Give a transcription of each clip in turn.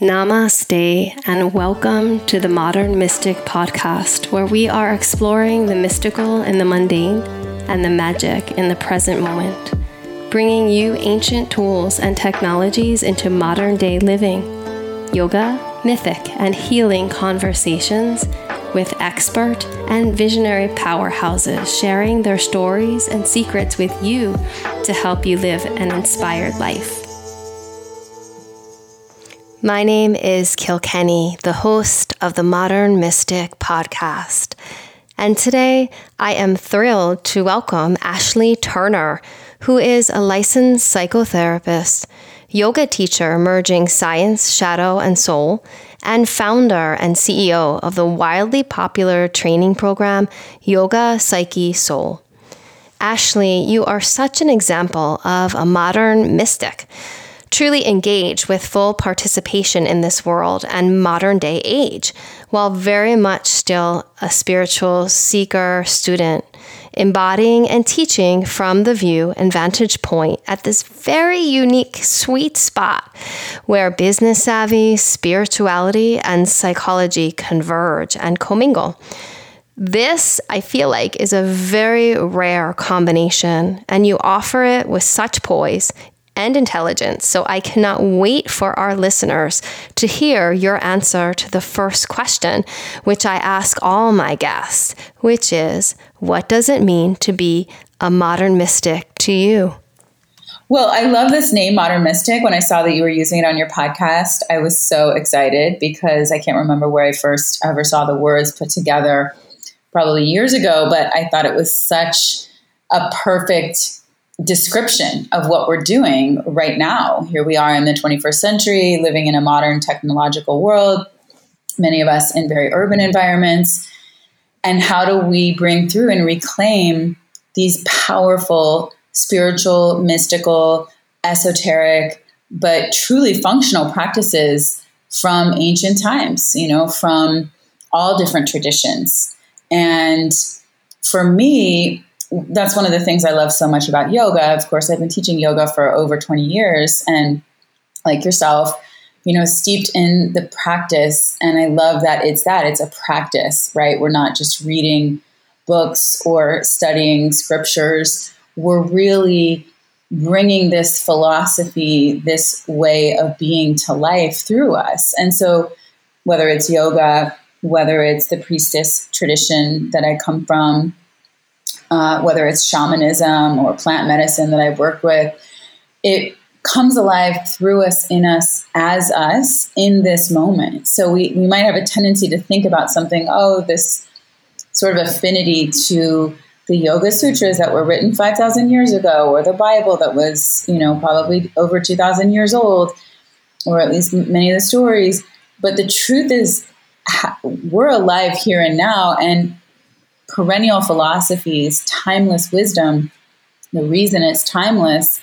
Namaste, and welcome to the Modern Mystic podcast, where we are exploring the mystical in the mundane and the magic in the present moment, bringing you ancient tools and technologies into modern day living, yoga, mythic, and healing conversations with expert and visionary powerhouses sharing their stories and secrets with you to help you live an inspired life. My name is Kilkenny, the host of the Modern Mystic podcast. And today I am thrilled to welcome Ashley Turner, who is a licensed psychotherapist, yoga teacher merging science, shadow, and soul, and founder and CEO of the wildly popular training program Yoga Psyche Soul. Ashley, you are such an example of a modern mystic truly engage with full participation in this world and modern day age, while very much still a spiritual seeker student, embodying and teaching from the view and vantage point at this very unique sweet spot where business savvy, spirituality, and psychology converge and commingle. This, I feel like, is a very rare combination, and you offer it with such poise and intelligence. So I cannot wait for our listeners to hear your answer to the first question, which I ask all my guests, which is what does it mean to be a modern mystic to you? Well, I love this name, Modern Mystic. When I saw that you were using it on your podcast, I was so excited because I can't remember where I first ever saw the words put together, probably years ago, but I thought it was such a perfect description of what we're doing right now. Here we are in the 21st century, living in a modern technological world, many of us in very urban environments. And how do we bring through and reclaim these powerful spiritual, mystical, esoteric, but truly functional practices from ancient times, you know, from all different traditions. And for me, that's one of the things I love so much about yoga. Of course, I've been teaching yoga for over 20 years and like yourself, you know, steeped in the practice. And I love that it's that it's a practice, right? We're not just reading books or studying scriptures. We're really bringing this philosophy, this way of being to life through us. And so, whether it's yoga, whether it's the priestess tradition that I come from, uh, whether it's shamanism or plant medicine that I've worked with, it comes alive through us, in us, as us in this moment. So we, we might have a tendency to think about something, oh, this sort of affinity to the Yoga Sutras that were written 5,000 years ago, or the Bible that was, you know, probably over 2,000 years old, or at least many of the stories. But the truth is, we're alive here and now, and perennial philosophies, timeless wisdom, the reason it's timeless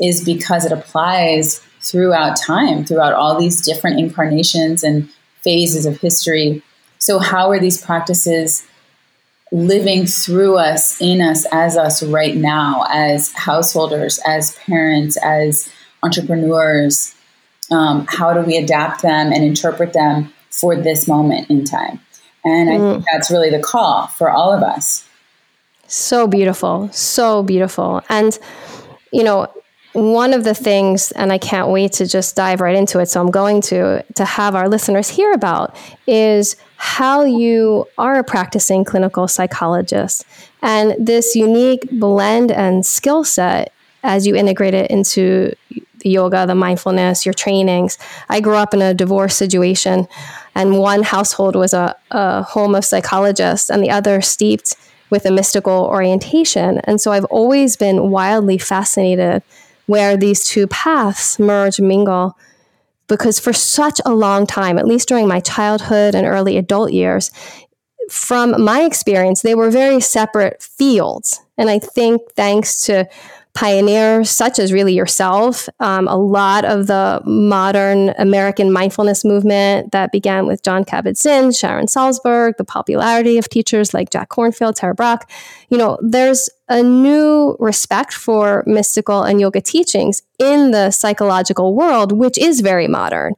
is because it applies throughout time, throughout all these different incarnations and phases of history. So, how are these practices living through us, in us, as us right now, as householders, as parents, as entrepreneurs? Um, how do we adapt them and interpret them for this moment in time? And I mm. think that's really the call for all of us. So beautiful. So beautiful. And, you know, one of the things, and I can't wait to just dive right into it, so I'm going to to have our listeners hear about is how you are a practicing clinical psychologist and this unique blend and skill set as you integrate it into the yoga, the mindfulness, your trainings. I grew up in a divorce situation and one household was a, a home of psychologists and the other steeped with a mystical orientation. And so I've always been wildly fascinated where these two paths merge, mingle, because for such a long time, at least during my childhood and early adult years, from my experience, they were very separate fields. And I think thanks to pioneers such as really yourself. Um, a lot of the modern American mindfulness movement that began with Jon Kabat-Zinn, Sharon Salzberg, the popularity of teachers like Jack Kornfield, Tara Brach. You know, there's a new respect for mystical and yoga teachings in the psychological world, which is very modern.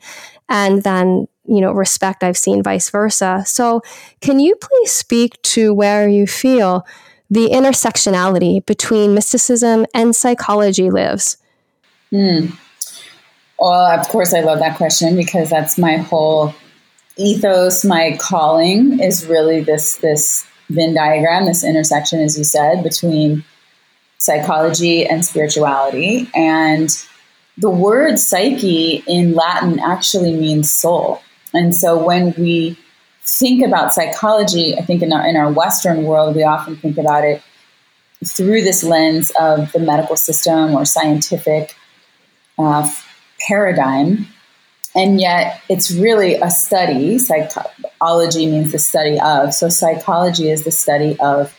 and then you know respect I've seen vice versa. So, can you please speak to where you feel the intersectionality between mysticism and psychology lives? Hmm. Well, of course, I love that question because that's my whole ethos. My calling is really this this Venn diagram, this intersection, as you said, between psychology and spirituality. And the word psyche in Latin actually means soul. And so when we think about psychology, I think in our, in our Western world, we often think about it through this lens of the medical system or scientific uh, paradigm. And yet, it's really a study. Psychology means the study of. So, psychology is the study of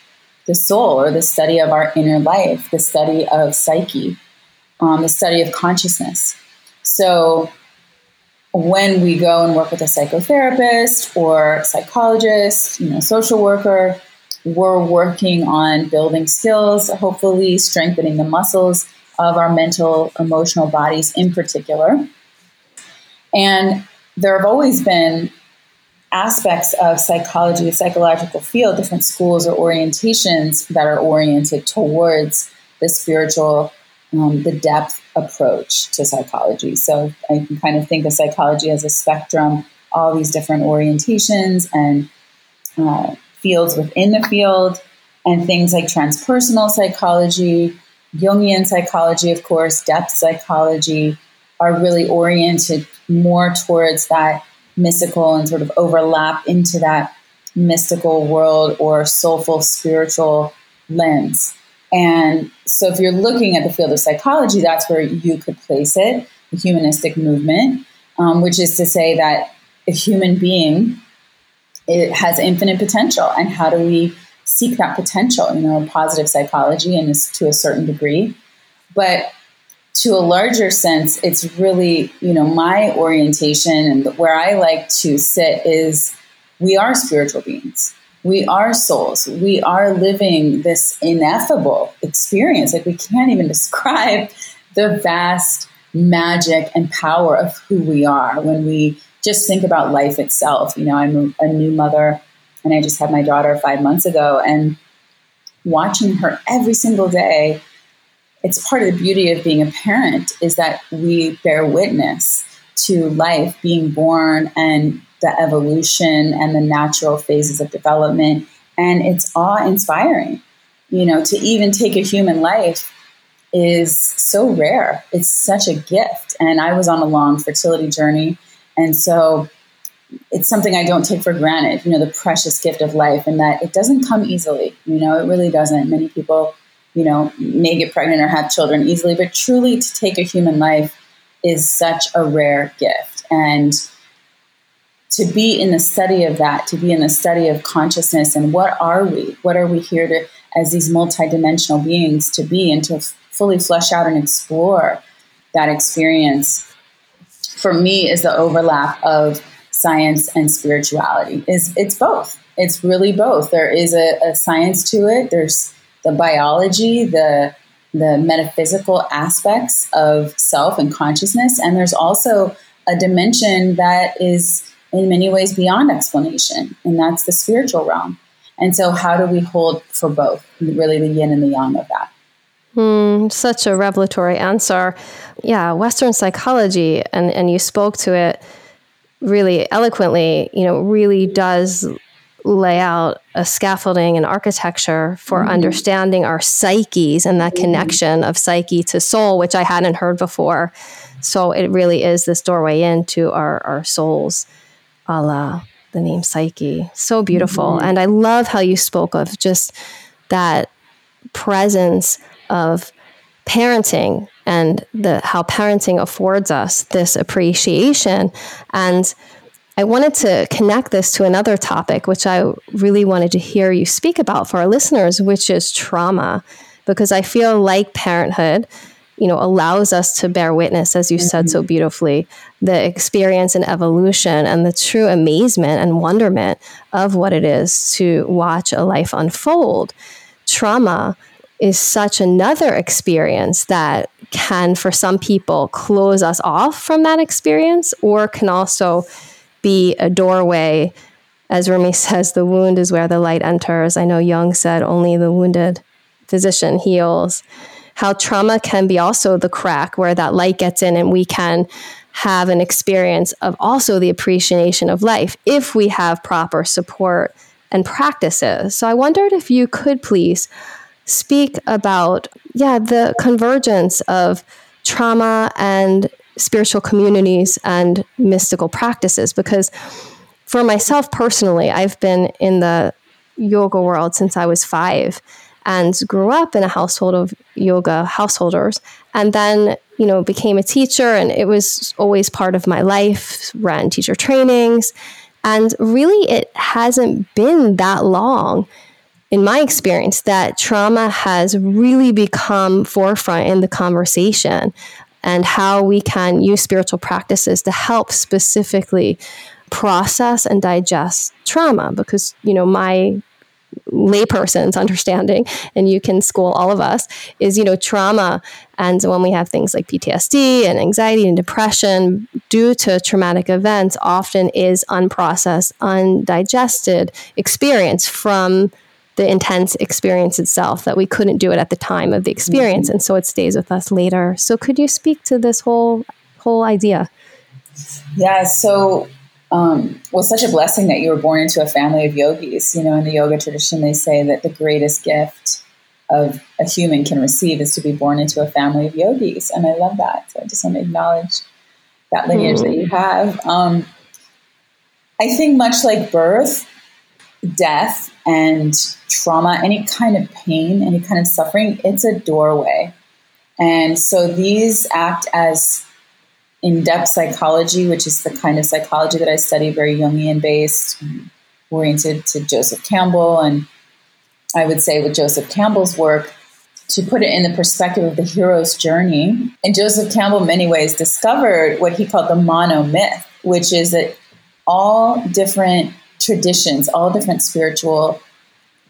the soul or the study of our inner life, the study of psyche, um, the study of consciousness. So, when we go and work with a psychotherapist or psychologist, you know, social worker, we're working on building skills, hopefully strengthening the muscles of our mental, emotional bodies in particular. And there have always been aspects of psychology, the psychological field, different schools or orientations that are oriented towards the spiritual, um, the depth approach to psychology. So I can kind of think of psychology as a spectrum, all these different orientations and uh, fields within the field, and things like transpersonal psychology, Jungian psychology, of course, depth psychology are really oriented more towards that mystical and sort of overlap into that mystical world or soulful spiritual lens. And so, if you're looking at the field of psychology, that's where you could place it the humanistic movement, um, which is to say that a human being it has infinite potential. And how do we seek that potential? You know, positive psychology and to a certain degree. But to a larger sense, it's really, you know, my orientation and where I like to sit is we are spiritual beings. We are souls. We are living this ineffable experience. Like we can't even describe the vast magic and power of who we are when we just think about life itself. You know, I'm a, new mother and I just had my daughter five months ago and watching her every single day it's part of the beauty of being a parent is that we bear witness to life being born and the evolution and the natural phases of development. And it's awe-inspiring. You know to even take a human life is so rare. It's such a gift. And i was on a long fertility journey. And so it's something i don't take for granted you know the precious gift of life and that it doesn't come easily. You know it really doesn't. Many people you know, may get pregnant or have children easily, but truly to take a human life is such a rare gift. And to be in the study of that, to be in the study of consciousness and what are we? What are we here to, as these multidimensional beings, to be and to f- fully flesh out and explore that experience? For me, is the overlap of science and spirituality. Is it's both. It's really both. There is a, a science to it. There's the biology, the the metaphysical aspects of self and consciousness, and there's also a dimension that is in many ways beyond explanation, and that's the spiritual realm. And so, how do we hold for both? Really, the yin and the yang of that. Hmm, such a revelatory answer. Yeah, Western psychology, and, and you spoke to it really eloquently, you know, really does lay out a scaffolding and architecture for mm-hmm. understanding our psyches and that mm-hmm. connection of psyche to soul, which I hadn't heard before. So it really is this doorway into our, our souls, a la the name Psyche. So beautiful. Mm-hmm. And I love how you spoke of just that presence of parenting and the how parenting affords us this appreciation and I wanted to connect this to another topic, which I really wanted to hear you speak about for our listeners, which is trauma, because I feel like parenthood, you know, allows us to bear witness, as you mm-hmm. said so mm-hmm. beautifully, the experience and evolution and the true amazement and wonderment of what it is to watch a life unfold. Trauma is such another experience that can, for some people, close us off from that experience or can also be a doorway. As Rumi says, the wound is where the light enters. I know Jung said only the wounded physician heals. How trauma can be also the crack where that light gets in and we can have an experience of also the appreciation of life if we have proper support and practices. So I wondered if you could please speak about yeah the convergence of trauma and spiritual communities and mystical practices because for myself personally I've been in the yoga world since I was 5 and grew up in a household of yoga householders and then you know became a teacher and it was always part of my life ran teacher trainings and really it hasn't been that long in my experience that trauma has really become forefront in the conversation and how we can use spiritual practices to help specifically process and digest trauma because you know my layperson's understanding and you can school all of us is you know trauma and when we have things like PTSD and anxiety and depression due to traumatic events often is unprocessed undigested experience from the intense experience itself that we couldn't do it at the time of the experience. Mm-hmm. and so it stays with us later. So could you speak to this whole whole idea? Yeah so um, well, such a blessing that you were born into a family of yogis. You know, in the yoga tradition, they say that the greatest gift of a human can receive is to be born into a family of yogis, and I love that. So I just want to acknowledge that lineage mm. that you have. Um, I think much like birth, death, and trauma, any kind of pain, any kind of suffering, it's a doorway. And so these act as in depth psychology, which is the kind of psychology that I study, very Jungian based, oriented to Joseph Campbell. And I would say with Joseph Campbell's work, to put it in the perspective of the hero's journey. And Joseph Campbell, in many ways, discovered what he called the mono myth, which is that all different traditions, all different spiritual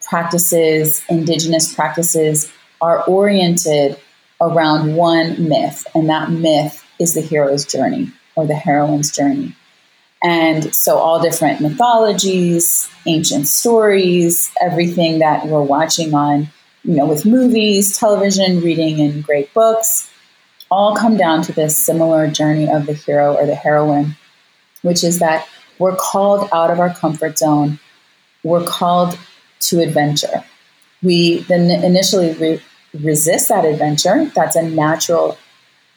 practices, indigenous practices, are oriented around one myth. And that myth is the hero's journey or the heroine's journey. And so, all different mythologies, ancient stories, everything that we're watching on, you know, with movies, television, reading, and great books, all come down to this similar journey of the hero or the heroine, which is that we're called out of our comfort zone. We're called to adventure. We then initially re- resist that adventure. That's a natural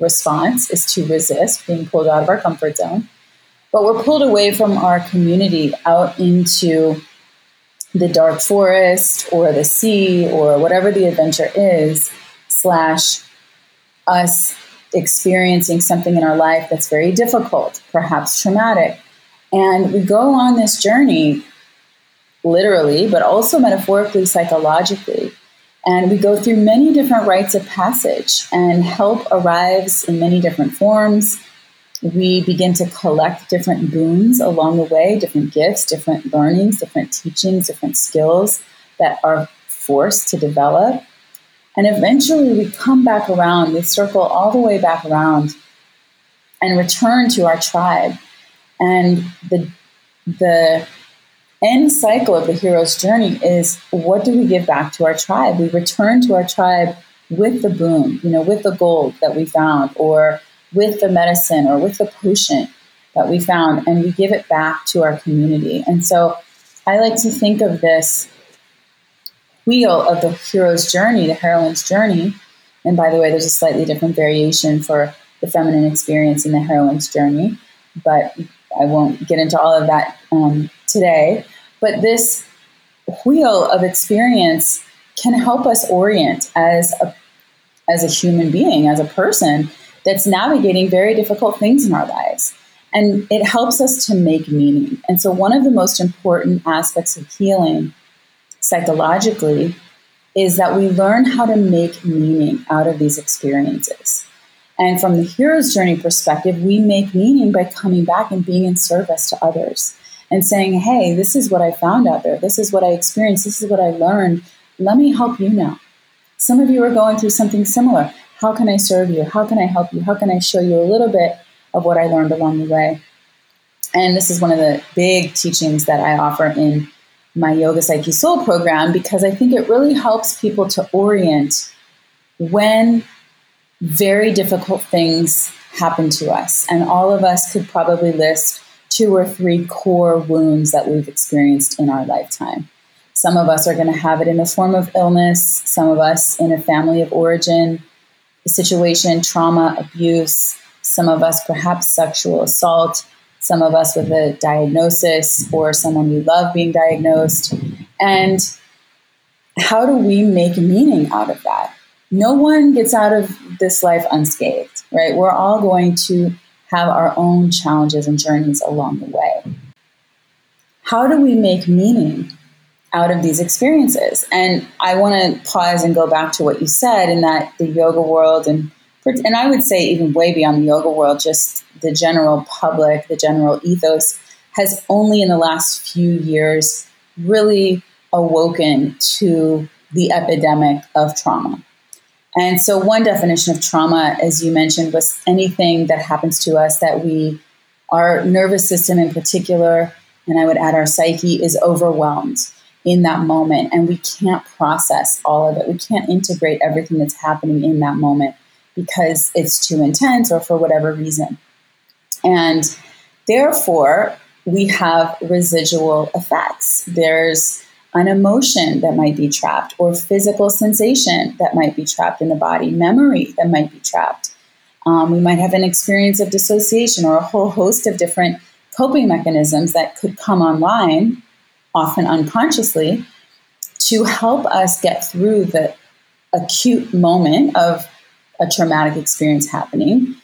response is to resist being pulled out of our comfort zone. But we're pulled away from our community out into the dark forest or the sea or whatever the adventure is, slash us experiencing something in our life that's very difficult, perhaps traumatic. And we go on this journey, literally, but also metaphorically, psychologically, and we go through many different rites of passage, and help arrives in many different forms. We begin to collect different boons along the way, different gifts, different learnings, different teachings, different skills that are forced to develop. And eventually we come back around, we circle all the way back around and return to our tribe. And the, the end cycle of the hero's journey is what do we give back to our tribe? We return to our tribe with the boon, you know, with the gold that we found, or with the medicine, or with the potion that we found, and we give it back to our community. And so I like to think of this wheel of the hero's journey, the heroine's journey. And by the way, there's a slightly different variation for the feminine experience in the heroine's journey, but I won't get into all of that um, today. But this wheel of experience can help us orient as a as a human being, as a person that's navigating very difficult things in our lives. And it helps us to make meaning. And so, one of the most important aspects of healing psychologically is that we learn how to make meaning out of these experiences. And from the hero's journey perspective, we make meaning by coming back and being in service to others and saying, hey, this is what I found out there. This is what I experienced. This is what I learned. Let me help you now. Some of you are going through something similar. How can I serve you? How can I help you? How can I show you a little bit of what I learned along the way? And this is one of the big teachings that I offer in my Yoga Psyche Soul program because I think it really helps people to orient when very difficult things happen to us. And all of us could probably list two or three core wounds that we've experienced in our lifetime. Some of us are going to have it in the form of illness, some of us in a family of origin situation, trauma, abuse, some of us perhaps sexual assault, some of us with a diagnosis or someone we love being diagnosed. And how do we make meaning out of that? No one gets out of this life unscathed, right? We're all going to have our own challenges and journeys along the way. How do we make meaning out of these experiences? And I want to pause and go back to what you said in that the yoga world and and I would say even way beyond the yoga world, just the general public, the general ethos has only in the last few years really awoken to the epidemic of trauma. And so, one definition of trauma, as you mentioned, was anything that happens to us that we, our nervous system in particular, and I would add our psyche, is overwhelmed in that moment. And we can't process all of it. We can't integrate everything that's happening in that moment because it's too intense or for whatever reason. And therefore, we have residual effects. There's an emotion that might be trapped, or physical sensation that might be trapped in the body, memory that might be trapped. Um, we might have an experience of dissociation or a whole host of different coping mechanisms that could come online, often unconsciously, to help us get through the acute moment of a traumatic experience happening.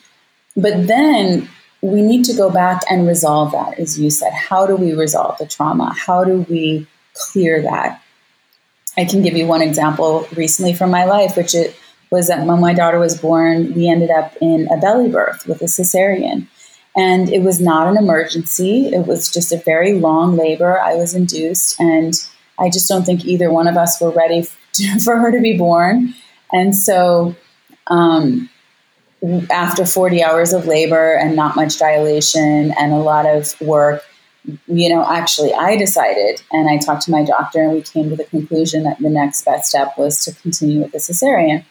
But then we need to go back and resolve that, as you said. How do we resolve the trauma? How do we clear that. I can give you one example recently from my life, which it was that when my daughter was born, we ended up in a belly birth with a cesarean. And it was not an emergency. It was just a very long labor. I was induced, and I just don't think either one of us were ready for her to be born. And so, um, after 40 hours of labor and not much dilation and a lot of work, you know, actually, I decided and I talked to my doctor, and we came to the conclusion that the next best step was to continue with the cesarean.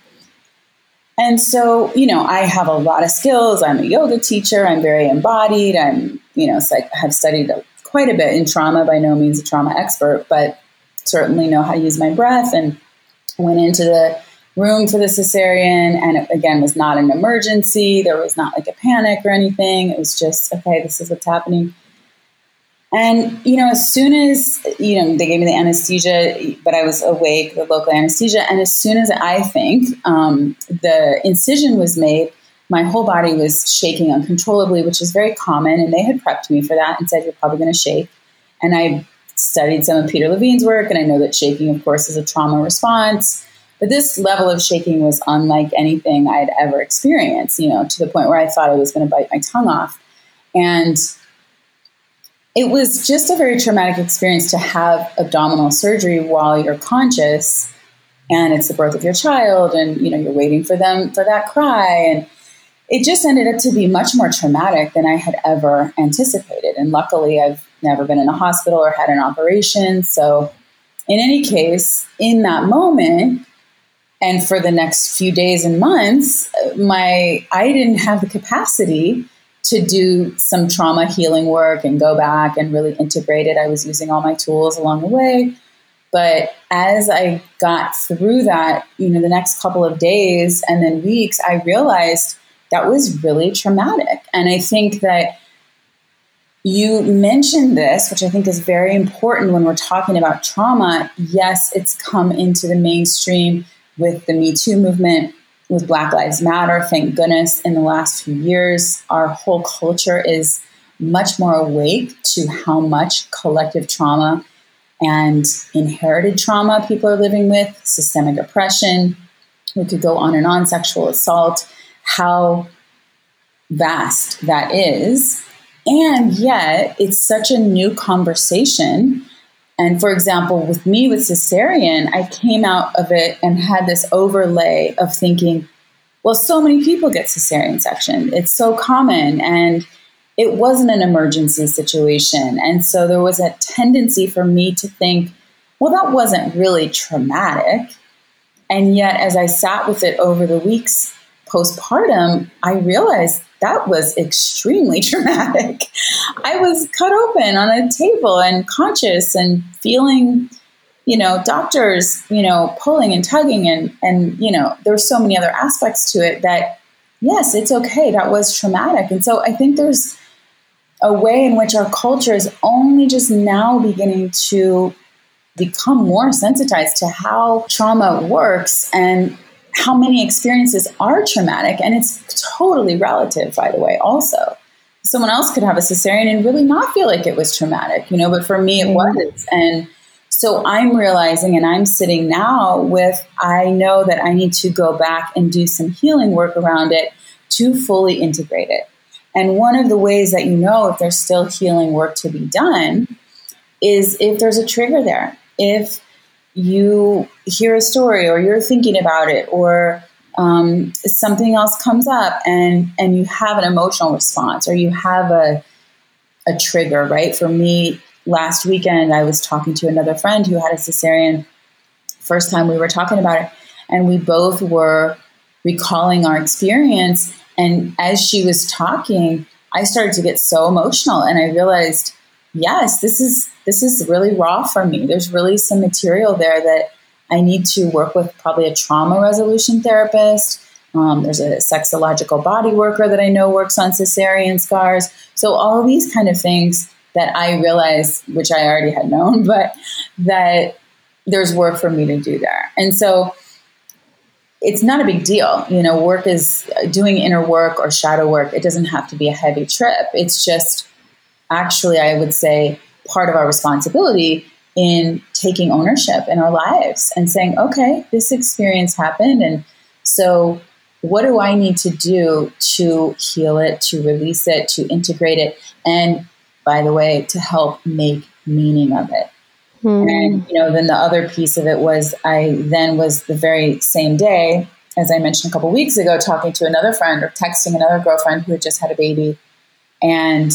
And so, you know, I have a lot of skills. I'm a yoga teacher. I'm very embodied. I'm, you know, have studied quite a bit in trauma. By no means a trauma expert, but certainly know how to use my breath. And went into the room for the cesarean, and it again was not an emergency. There was not like a panic or anything. It was just okay. This is what's happening. And, you know, as soon as, you know, they gave me the anesthesia, but I was awake, the local anesthesia. And as soon as I think um, the incision was made, my whole body was shaking uncontrollably, which is very common. And they had prepped me for that and said, you're probably going to shake. And I studied some of Peter Levine's work, and I know that shaking, of course, is a trauma response. But this level of shaking was unlike anything I'd ever experienced, you know, to the point where I thought I was going to bite my tongue off. And it was just a very traumatic experience to have abdominal surgery while you're conscious and it's the birth of your child and you know you're waiting for them for that cry. And it just ended up to be much more traumatic than I had ever anticipated. And luckily I've never been in a hospital or had an operation. So in any case in that moment and for the next few days and months uh, my I didn't have the capacity to do some trauma healing work and go back and really integrate it. I was using all my tools along the way. But as I got through that, you know, the next couple of days and then weeks, I realized that was really traumatic. And I think that you mentioned this, which I think is very important when we're talking about trauma. Yes, it's come into the mainstream with the Me Too movement with Black Lives Matter. Thank goodness in the last few years, our whole culture is much more awake to how much collective trauma and inherited trauma people are living with, systemic oppression. We could go on and on, sexual assault, how vast that is. And yet, it's such a new conversation And for example, with me with cesarean, I came out of it and had this overlay of thinking, well, so many people get cesarean section. It's so common. And it wasn't an emergency situation. And so there was a tendency for me to think, well, that wasn't really traumatic. And yet, as I sat with it over the weeks postpartum, I realized that was extremely traumatic. I was cut open on a table and conscious and feeling, you know, doctors, you know, pulling and tugging and and you know, there's so many other aspects to it that yes, it's okay. That was traumatic. And so I think there's a way in which our culture is only just now beginning to become more sensitized to how trauma works and how many experiences are traumatic. And it's totally relative, by the way, also. Someone else could have a cesarean and really not feel like it was traumatic, you know, but for me it mm-hmm. was. And so I'm realizing and I'm sitting now with, I know that I need to go back and do some healing work around it to fully integrate it. And one of the ways that you know if there's still healing work to be done is if there's a trigger there. If you hear a story or you're thinking about it or um, something else comes up and and you have an emotional response or you have a a trigger right? For me last weekend i was talking to another friend who had a cesarean. First time we were talking about it and we both were recalling our experience. And as she was talking i started to get so emotional and i realized yes, this is this is really raw for me. There's really some material there that I need to work with probably a trauma resolution therapist. Um, there's a sexological body worker that I know works on cesarean scars. So all these kind of things that I realized, which I already had known, but that there's work for me to do there. And so it's not a big deal. You know, work is doing inner work or shadow work. It doesn't have to be a heavy trip. It's just actually, I would say, part of our responsibility in taking ownership in our lives and saying, okay, this experience happened. And so, what do I need to do to heal it, to release it, to integrate it? And by the way, to help make meaning of it. Hmm. And, you know, then the other piece of it was I then was the very same day, as I mentioned a couple weeks ago, talking to another friend or texting another girlfriend who had just had a baby. And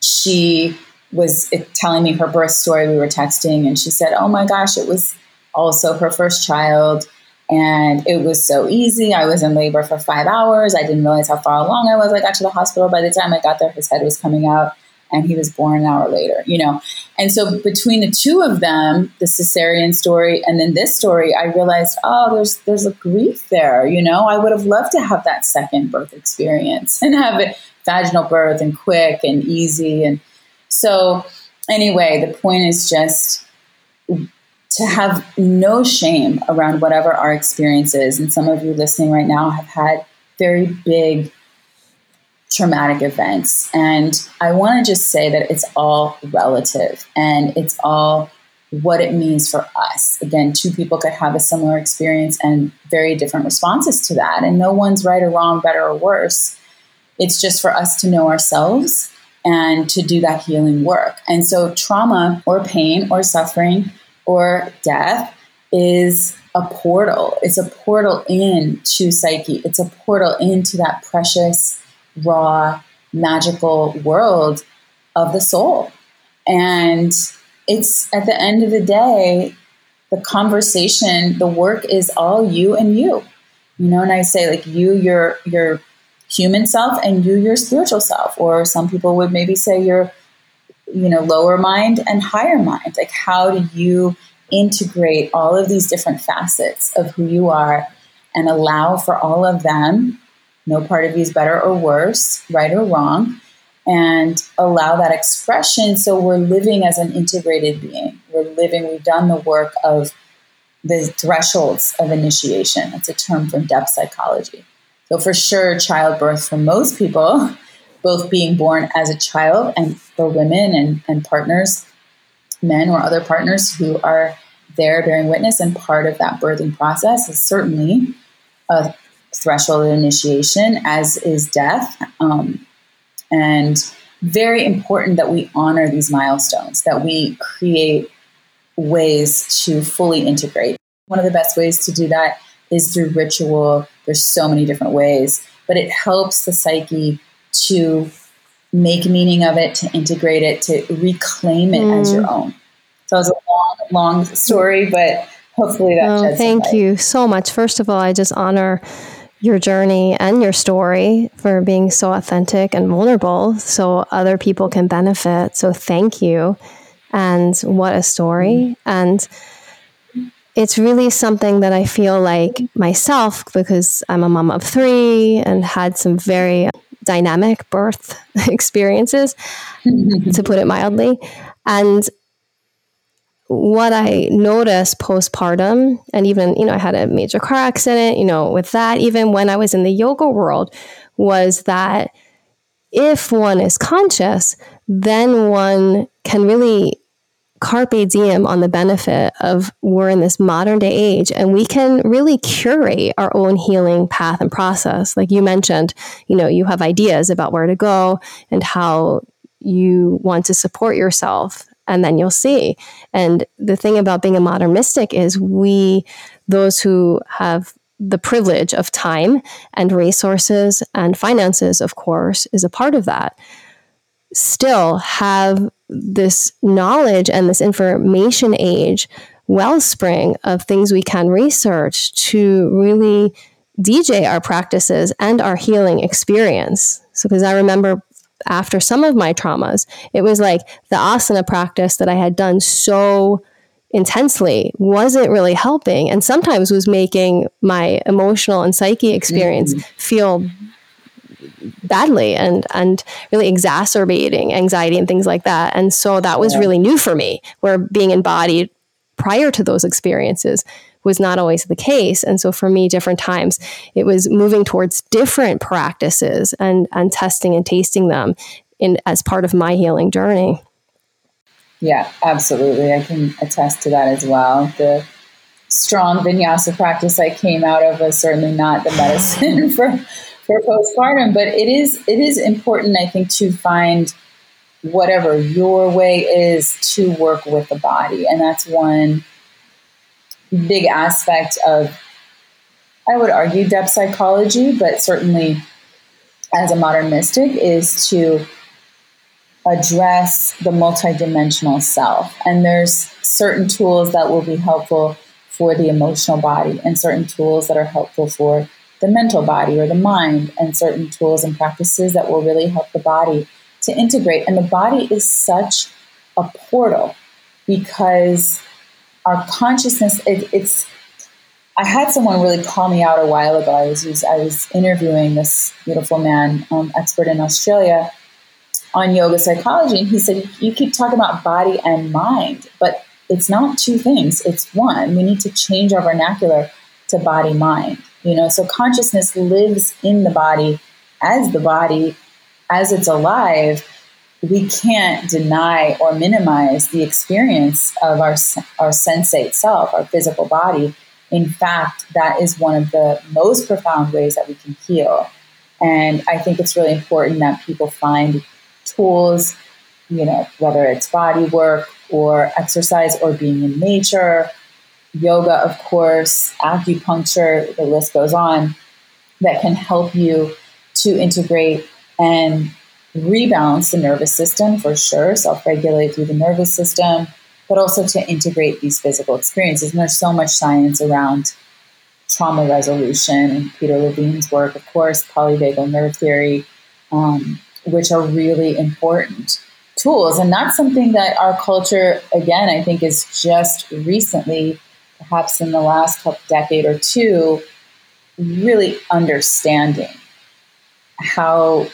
she was telling me her birth story. We were texting, and she said, Oh my gosh, it was also her first child. And it was so easy. I was in labor for five hours. I didn't realize how far along I was. I got to the hospital. By the time I got there, his head was coming out and he was born an hour later, you know. And so between the two of them, the cesarean story and then this story, I realized, oh, there's there's a grief there, you know. I would have loved to have that second birth experience and have it vaginal birth and quick and easy. And so, anyway, the point is just to have no shame around whatever our experience is. And some of you listening right now have had very big traumatic events. And I want to just say that it's all relative and it's all what it means for us. Again, two people could have a similar experience and very different responses to that. And no one's right or wrong, better or worse. It's just for us to know ourselves and to do that healing work. And so, trauma or pain or suffering or death is a portal. It's a portal into psyche, it's a portal into that precious, raw, magical world of the soul. And it's at the end of the day, the conversation, the work is all you and you. You know, and I say like you, your your human self and you your spiritual self. Or some people would maybe say your you know lower mind and higher mind. Like how do you integrate all of these different facets of who you are and allow for all of them no part of you is better or worse right or wrong and allow that expression so we're living as an integrated being. We're living we've done the work of the thresholds of initiation. It's a term from depth psychology for sure, childbirth for most people, both being born as a child and for women and, and partners, men or other partners who are there bearing witness and part of that birthing process is certainly a threshold initiation, as is death. Um, and very important that we honor these milestones, that we create ways to fully integrate. One of the best ways to do that is through ritual. There's so many different ways, but it helps the psyche to make meaning of it, to integrate it, to reclaim it mm. as your own. So it's a long, long story, but hopefully that. Oh, thank you so much. First of all, I just honor your journey and your story for being so authentic and vulnerable so other people can benefit. So thank you. And what a story. And it's really something that I feel like myself, because I'm a mom of three and had some very dynamic birth experiences, to put it mildly. And what I noticed postpartum, and even, you know, I had a major car accident, you know, with that, even when I was in the yoga world, was that if one is conscious, then one can really carpe diem on the benefit of we're in this modern day age and we can really curate our own healing path and process. Like you mentioned, you know, you have ideas about where to go and how you want to support yourself and then you'll see. And the thing about being a modern mystic is we, those who have the privilege of time and resources and finances, of course, is a part of that, still have this knowledge and this information age wellspring of things we can research to really DJ our practices and our healing experience. So, because I remember after some of my traumas, it was like the asana practice that I had done so intensely wasn't really helping and sometimes was making my emotional and psyche experience mm-hmm. feel badly and and really exacerbating anxiety and things like that and so that was really new for me where being embodied prior to those experiences was not always the case. And so for me, different times, it was moving towards different practices and, and testing and tasting them in as part of my healing journey. Yeah, absolutely. I can attest to that as well. The strong vinyasa practice I came out of was certainly not the medicine for for postpartum, but it is it is important, I think, to find whatever your way is to work with the body. And that's one big aspect of, I would argue, depth psychology, but certainly as a modern mystic, is to address the multidimensional self. And there's certain tools that will be helpful for the emotional body, and certain tools that are helpful for the mental body or the mind, and certain tools and practices that will really help the body to integrate. And the body is such a portal because our consciousness it, it's I had someone really call me out a while ago. I was I was interviewing this beautiful man, um, expert in Australia, on yoga psychology, and he said, "You keep talking about body and mind, but it's not two things. It's one. We need to change our vernacular to body mind. You know, so consciousness lives in the body as the body, as it's alive, we can't deny or minimize the experience of our, our sensate self, our physical body. In fact, that is one of the most profound ways that we can heal. And I think it's really important that people find tools, you know, whether it's body work or exercise or being in nature, yoga, of course, acupuncture, the list goes on, that can help you to integrate and rebalance the nervous system for sure, self regulate through the nervous system, but also to integrate these physical experiences. And there's so much science around trauma resolution Peter Levine's work, of course, polyvagal nerve theory, um, which are really important tools. And that's something that our culture, again, I think is just recently, perhaps in the last decade or two, really understanding how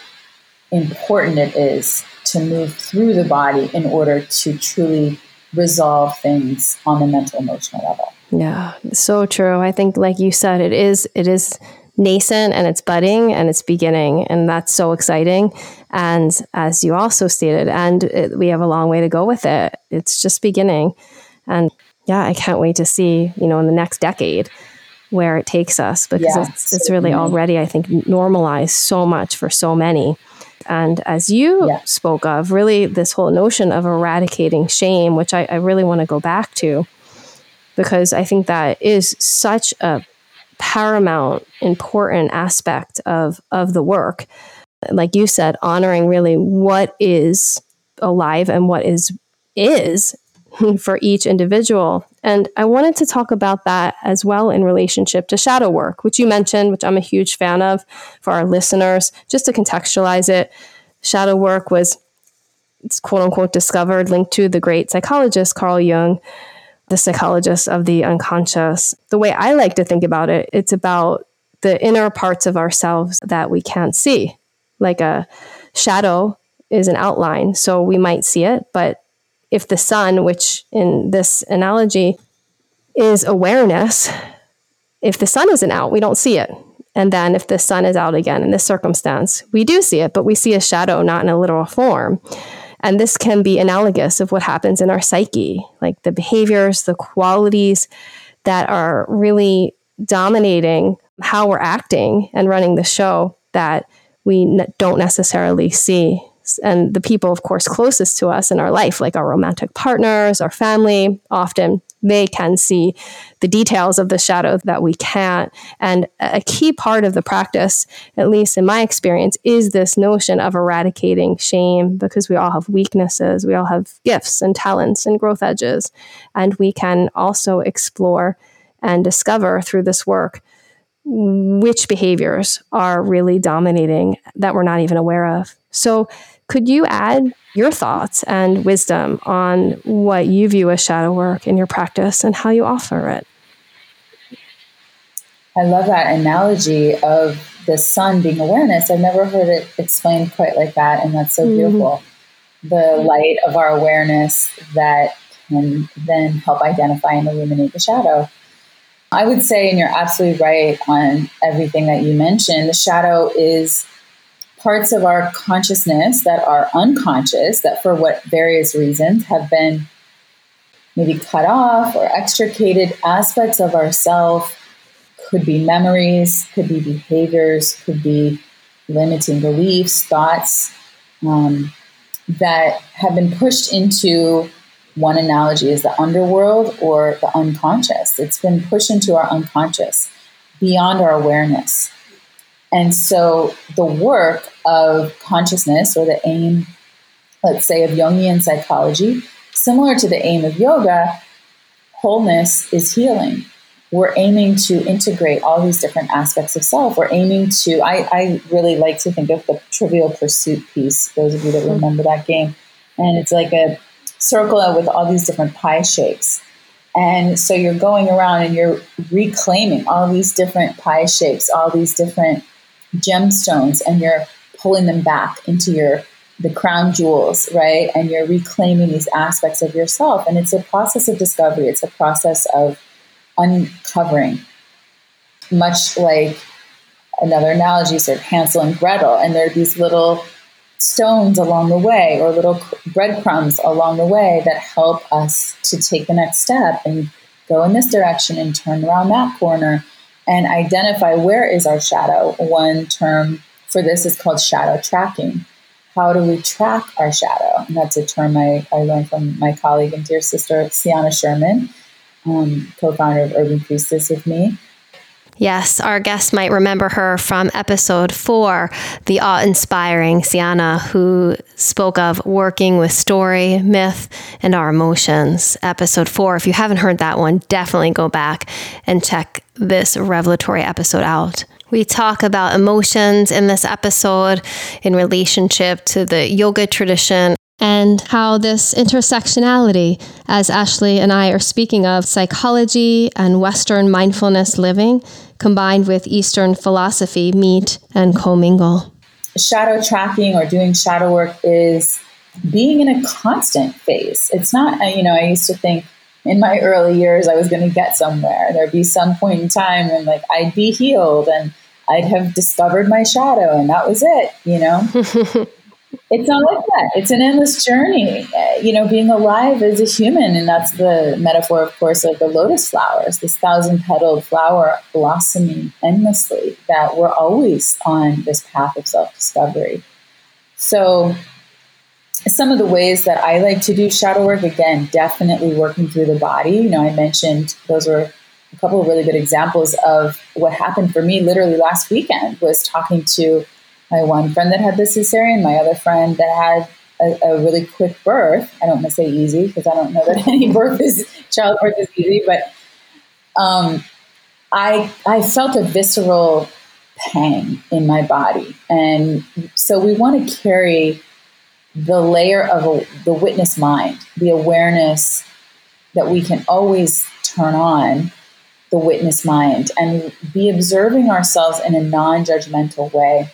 important it is to move through the body in order to truly resolve things on the mental emotional level. Yeah, so true. I think like you said it is it is nascent and it's budding and it's beginning and that's so exciting and as you also stated and it, we have a long way to go with it. It's just beginning. And yeah, I can't wait to see, you know, in the next decade where it takes us because yeah, it's, it's really already I think normalized so much for so many And as you yeah. spoke of, really this whole notion of eradicating shame, which I, I really want to go back to, because I think that is such a paramount, important aspect of, of the work. Like you said, honoring really what is alive and what is is for each individual. And I wanted to talk about that as well in relationship to shadow work, which you mentioned, which I'm a huge fan of for our listeners. Just to contextualize it, shadow work was quote unquote discovered, linked to the great psychologist Carl Jung, the psychologist of the unconscious. The way I like to think about it, it's about the inner parts of ourselves that we can't see. Like a shadow is an outline, so we might see it, but if the sun, which in this analogy is awareness, if the sun isn't out, we don't see it. And then if the sun is out again in this circumstance, we do see it, but we see a shadow, not in a literal form. And this can be analogous of what happens in our psyche, like the behaviors, the qualities that are really dominating how we're acting and running the show that we don't necessarily see and the people, of course, closest to us in our life, like our romantic partners, our family, often they can see the details of the shadow that we can't. And a key part of the practice, at least in my experience, is this notion of eradicating shame because we all have weaknesses, we all have gifts and talents and growth edges. And we can also explore and discover through this work which behaviors are really dominating that we're not even aware of. So, could you add your thoughts and wisdom on what you view as shadow work in your practice and how you offer it? I love that analogy of the sun being awareness. I've never heard it explained quite like that, and that's so mm-hmm. beautiful. The light of our awareness that can then help identify and illuminate the shadow. I would say, and you're absolutely right on everything that you mentioned, the shadow is parts of our consciousness that are unconscious, that for what various reasons have been maybe cut off or extricated aspects of ourself could be memories, could be behaviors, could be limiting beliefs, thoughts um, that have been pushed into one analogy is the underworld or the unconscious. It's been pushed into our unconscious beyond our awareness. And so the work of consciousness or the aim, let's say, of Jungian psychology, similar to the aim of yoga, wholeness is healing. We're aiming to integrate all these different aspects of self. We're aiming to, I, I really like to think of the trivial pursuit piece, those of you that hmm. remember that game. And it's like a circle with all these different pie shapes. And so you're going around and you're reclaiming all these different pie shapes, all these different gemstones and you're pulling them back into your the crown jewels, right? And you're reclaiming these aspects of yourself. And it's a process of discovery, it's a process of uncovering. Much like another analogy, sort of Hansel and Gretel, and there are these little stones along the way or little breadcrumbs along the way that help us to take the next step and go in this direction and turn around that corner and identify where is our shadow. One term for this is called shadow tracking. How do we track our shadow? And that's a term I, I learned from my colleague and dear sister, Sianna Sherman, um, co founder of Urban Priestess with me. Yes, our guest might remember her from episode four, the awe inspiring Sianna, who spoke of working with story, myth, and our emotions. Episode four. If you haven't heard that one, definitely go back and check this revelatory episode out. We talk about emotions in this episode in relationship to the yoga tradition and how this intersectionality, as Ashley and I are speaking of psychology and Western mindfulness living, combined with Eastern philosophy, meet and commingle. Shadow tracking or doing shadow work is being in a constant phase. It's not, uh, you know, I used to think in my early years I was going to get somewhere. There'd be some point in time when like I'd be healed and I'd have discovered my shadow and that was it, you know? It's not like that. It's an endless journey. Uh, you know, being alive as a human, and that's the metaphor, of course, of the lotus flowers, this thousand petaled flower blossoming endlessly, that we're always on this path of self discovery. So, some of the ways that I like to do shadow work, again, definitely working through the body. You know, I mentioned those were a couple of really good examples of what happened for me literally last weekend was talking to my one friend that had the cesarean, my other friend that had a, a really quick birth. I don't want to say easy because I don't know that any birth is childbirth is easy, but um, I I felt a visceral pang in my body, and so we want to carry the layer of a, the witness mind, the awareness that we can always turn on the witness mind and be observing ourselves in a non-judgmental way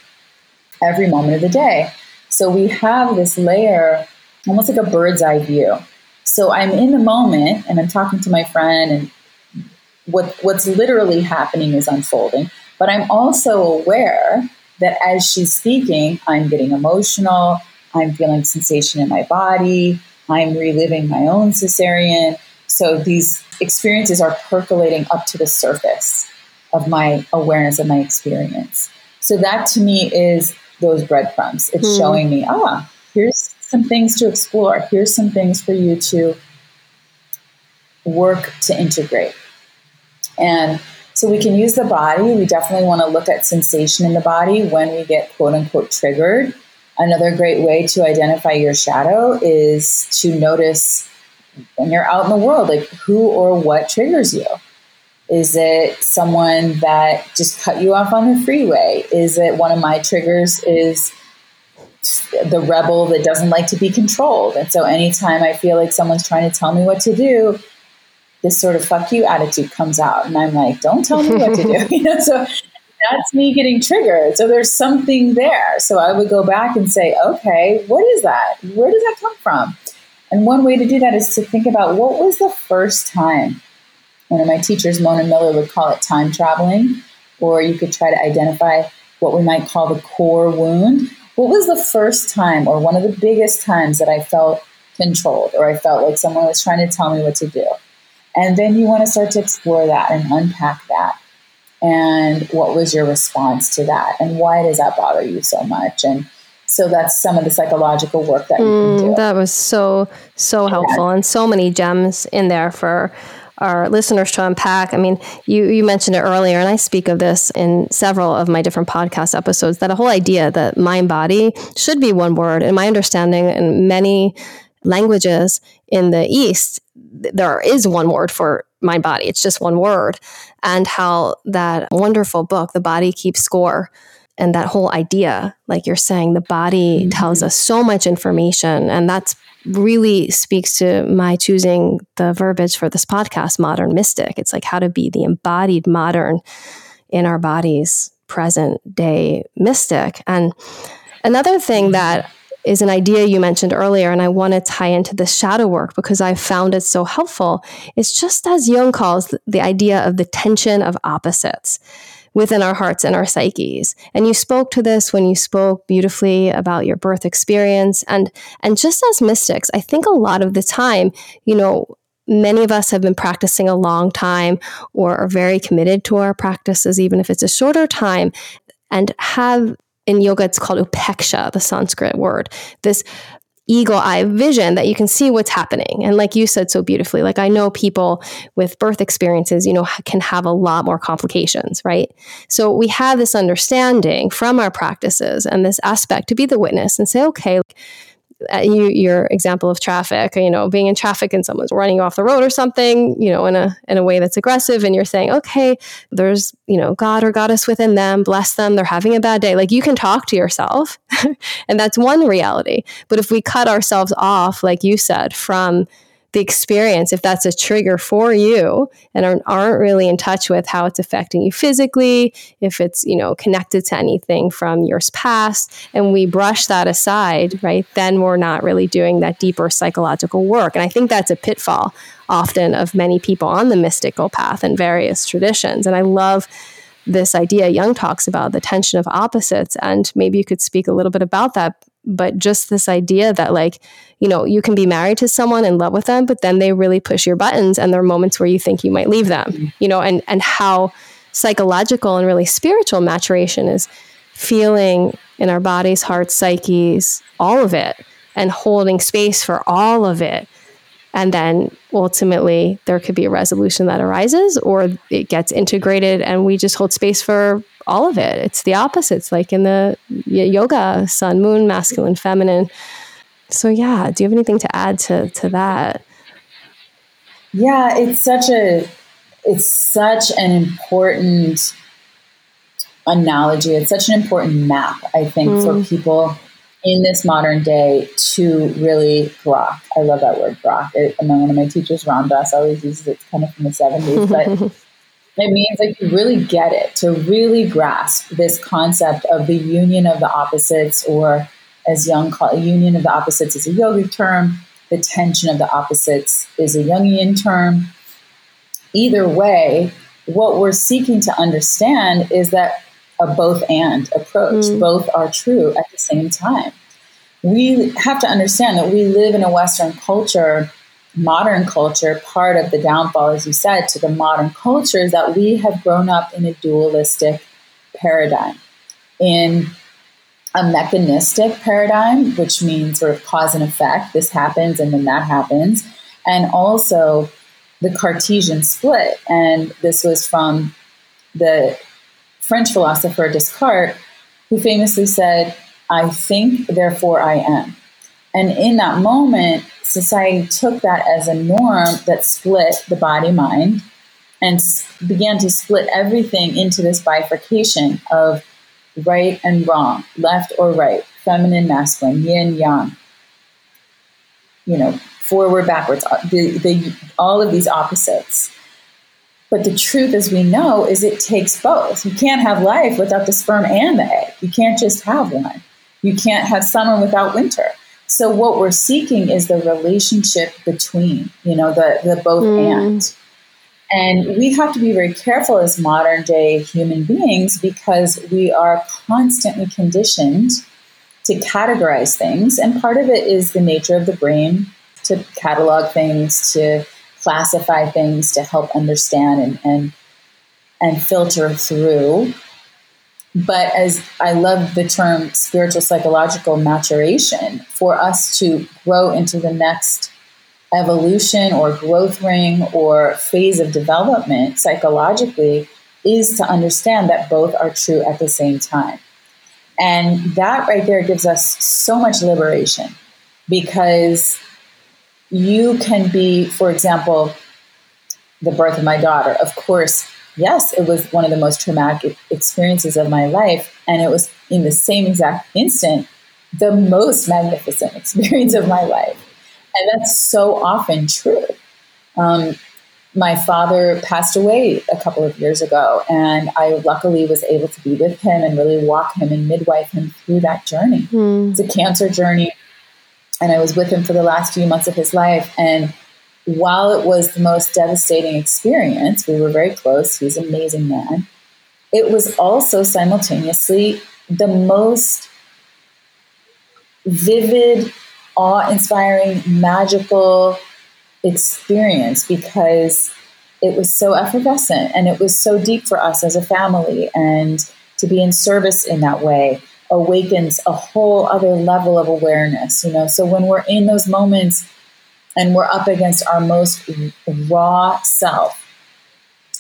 every moment of the day. So we have this layer, almost like a bird's eye view. So I'm in the moment and I'm talking to my friend and what what's literally happening is unfolding. But I'm also aware that as she's speaking, I'm getting emotional, I'm feeling sensation in my body, I'm reliving my own cesarean. So these experiences are percolating up to the surface of my awareness of my experience. So that to me is those breadcrumbs. It's mm. showing me, ah, here's some things to explore. Here's some things for you to work to integrate. And so we can use the body. We definitely want to look at sensation in the body when we get quote unquote triggered. Another great way to identify your shadow is to notice when you're out in the world, like who or what triggers you. Is it someone that just cut you off on the freeway? Is it one of my triggers is the rebel that doesn't like to be controlled? And so anytime I feel like someone's trying to tell me what to do, this sort of fuck you attitude comes out. And I'm like, don't tell me what to do. you know, so that's me getting triggered. So there's something there. So I would go back and say, okay, what is that? Where does that come from? And one way to do that is to think about what was the first time one of my teachers, Mona Miller, would call it time traveling, or you could try to identify what we might call the core wound. What was the first time, or one of the biggest times, that I felt controlled, or I felt like someone was trying to tell me what to do? And then you want to start to explore that and unpack that. And what was your response to that? And why does that bother you so much? And so that's some of the psychological work that you can do. Mm, that was so, so helpful, yeah. and so many gems in there for our listeners to unpack. I mean, you you mentioned it earlier, and I speak of this in several of my different podcast episodes. That a whole idea that mind body should be one word. In my understanding, in many languages in the East, there is one word for mind body. It's just one word, and how that wonderful book, "The Body Keeps Score." And that whole idea, like you're saying, the body mm-hmm. tells us so much information, and that's really speaks to my choosing the verbiage for this podcast, modern mystic. It's like how to be the embodied modern in our bodies, present day mystic. And another thing that is an idea you mentioned earlier, and I want to tie into the shadow work because I found it so helpful. It's just as Jung calls the idea of the tension of opposites within our hearts and our psyches. And you spoke to this when you spoke beautifully about your birth experience. And, and just as mystics, I think a lot of the time, you know, many of us have been practicing a long time or are very committed to our practices, even if it's a shorter time, and have in yoga, it's called upeksha, the Sanskrit word, this eagle eye vision that you can see what's happening. And like you said so beautifully, like I know people with birth experiences, you know, can have a lot more complications, right? So we have this understanding from our practices and this aspect to be the witness and say, okay, Uh, you, your example of traffic, you know, being in traffic and someone's running off the road or something, you know, in a in a way that's aggressive, and you're saying, okay, there's you know God or goddess within them, bless them, they're having a bad day. Like you can talk to yourself, and that's one reality. But if we cut ourselves off, like you said, from the experience, if that's a trigger for you and aren't really in touch with how it's affecting you physically, if it's, you know, connected to anything from years past, and we brush that aside, right, then we're not really doing that deeper psychological work. And I think that's a pitfall often of many people on the mystical path and various traditions. And I love this idea Jung talks about the tension of opposites. And maybe you could speak a little bit about that but just this idea that like you know you can be married to someone in love with them but then they really push your buttons and there are moments where you think you might leave them mm-hmm. you know and and how psychological and really spiritual maturation is feeling in our bodies, hearts, psyches, all of it, and holding space for all of it. And then ultimately, there could be a resolution that arises, or it gets integrated, and we just hold space for all of it. It's the opposites, like in the yoga, sun, moon, masculine, feminine. So, yeah, do you have anything to add to, to that? Yeah, it's such a it's such an important analogy. It's such an important map, I think, mm. for people in this modern day to really grok. I love that word grok. It, and one of my teachers, Ram Dass, always uses it. It's kind of from the 70s, but it means like you really get it, to really grasp this concept of the union of the opposites, or as Jung called it, union of the opposites is a yogic term. The tension of the opposites is a Jungian term. Either way, what we're seeking to understand is that a both and approach. Mm. Both are true at the same time. We have to understand that we live in a Western culture, modern culture. Part of the downfall, as you said, to the modern culture is that we have grown up in a dualistic paradigm. In a mechanistic paradigm, which means sort of cause and effect, this happens and then that happens, and also the Cartesian split. And this was from the French philosopher Descartes, who famously said, I think, therefore I am. And in that moment, society took that as a norm that split the body mind and began to split everything into this bifurcation of right and wrong, left or right, feminine, masculine, yin, yang, you know, forward, backwards, uh, the, the, all of these opposites. But the truth, as we know, is it takes both. You can't have life without the sperm and the egg. You can't just have one. You can't have summer without winter. So what we're seeking is the relationship between, you know, the the both mm. and. And we have to be very careful as modern day human beings because we are constantly conditioned to categorize things. And part of it is the nature of the brain to catalog things, to classify things to help understand and, and and filter through. But as I love the term spiritual psychological maturation, for us to grow into the next evolution or growth ring or phase of development psychologically is to understand that both are true at the same time. And that right there gives us so much liberation because you can be, for example, the birth of my daughter. Of course, yes, it was one of the most traumatic experiences of my life. And it was in the same exact instant, the most magnificent experience of my life. And that's so often true. Um, my father passed away a couple of years ago, and I luckily was able to be with him and really walk him and midwife him through that journey. Mm. It's a cancer journey and I was with him for the last few months of his life. And while it was the most devastating experience, we were very close. He's an amazing man. It was also simultaneously the most vivid, awe inspiring, magical experience because it was so effervescent and it was so deep for us as a family and to be in service in that way awakens a whole other level of awareness, you know. So when we're in those moments and we're up against our most raw self,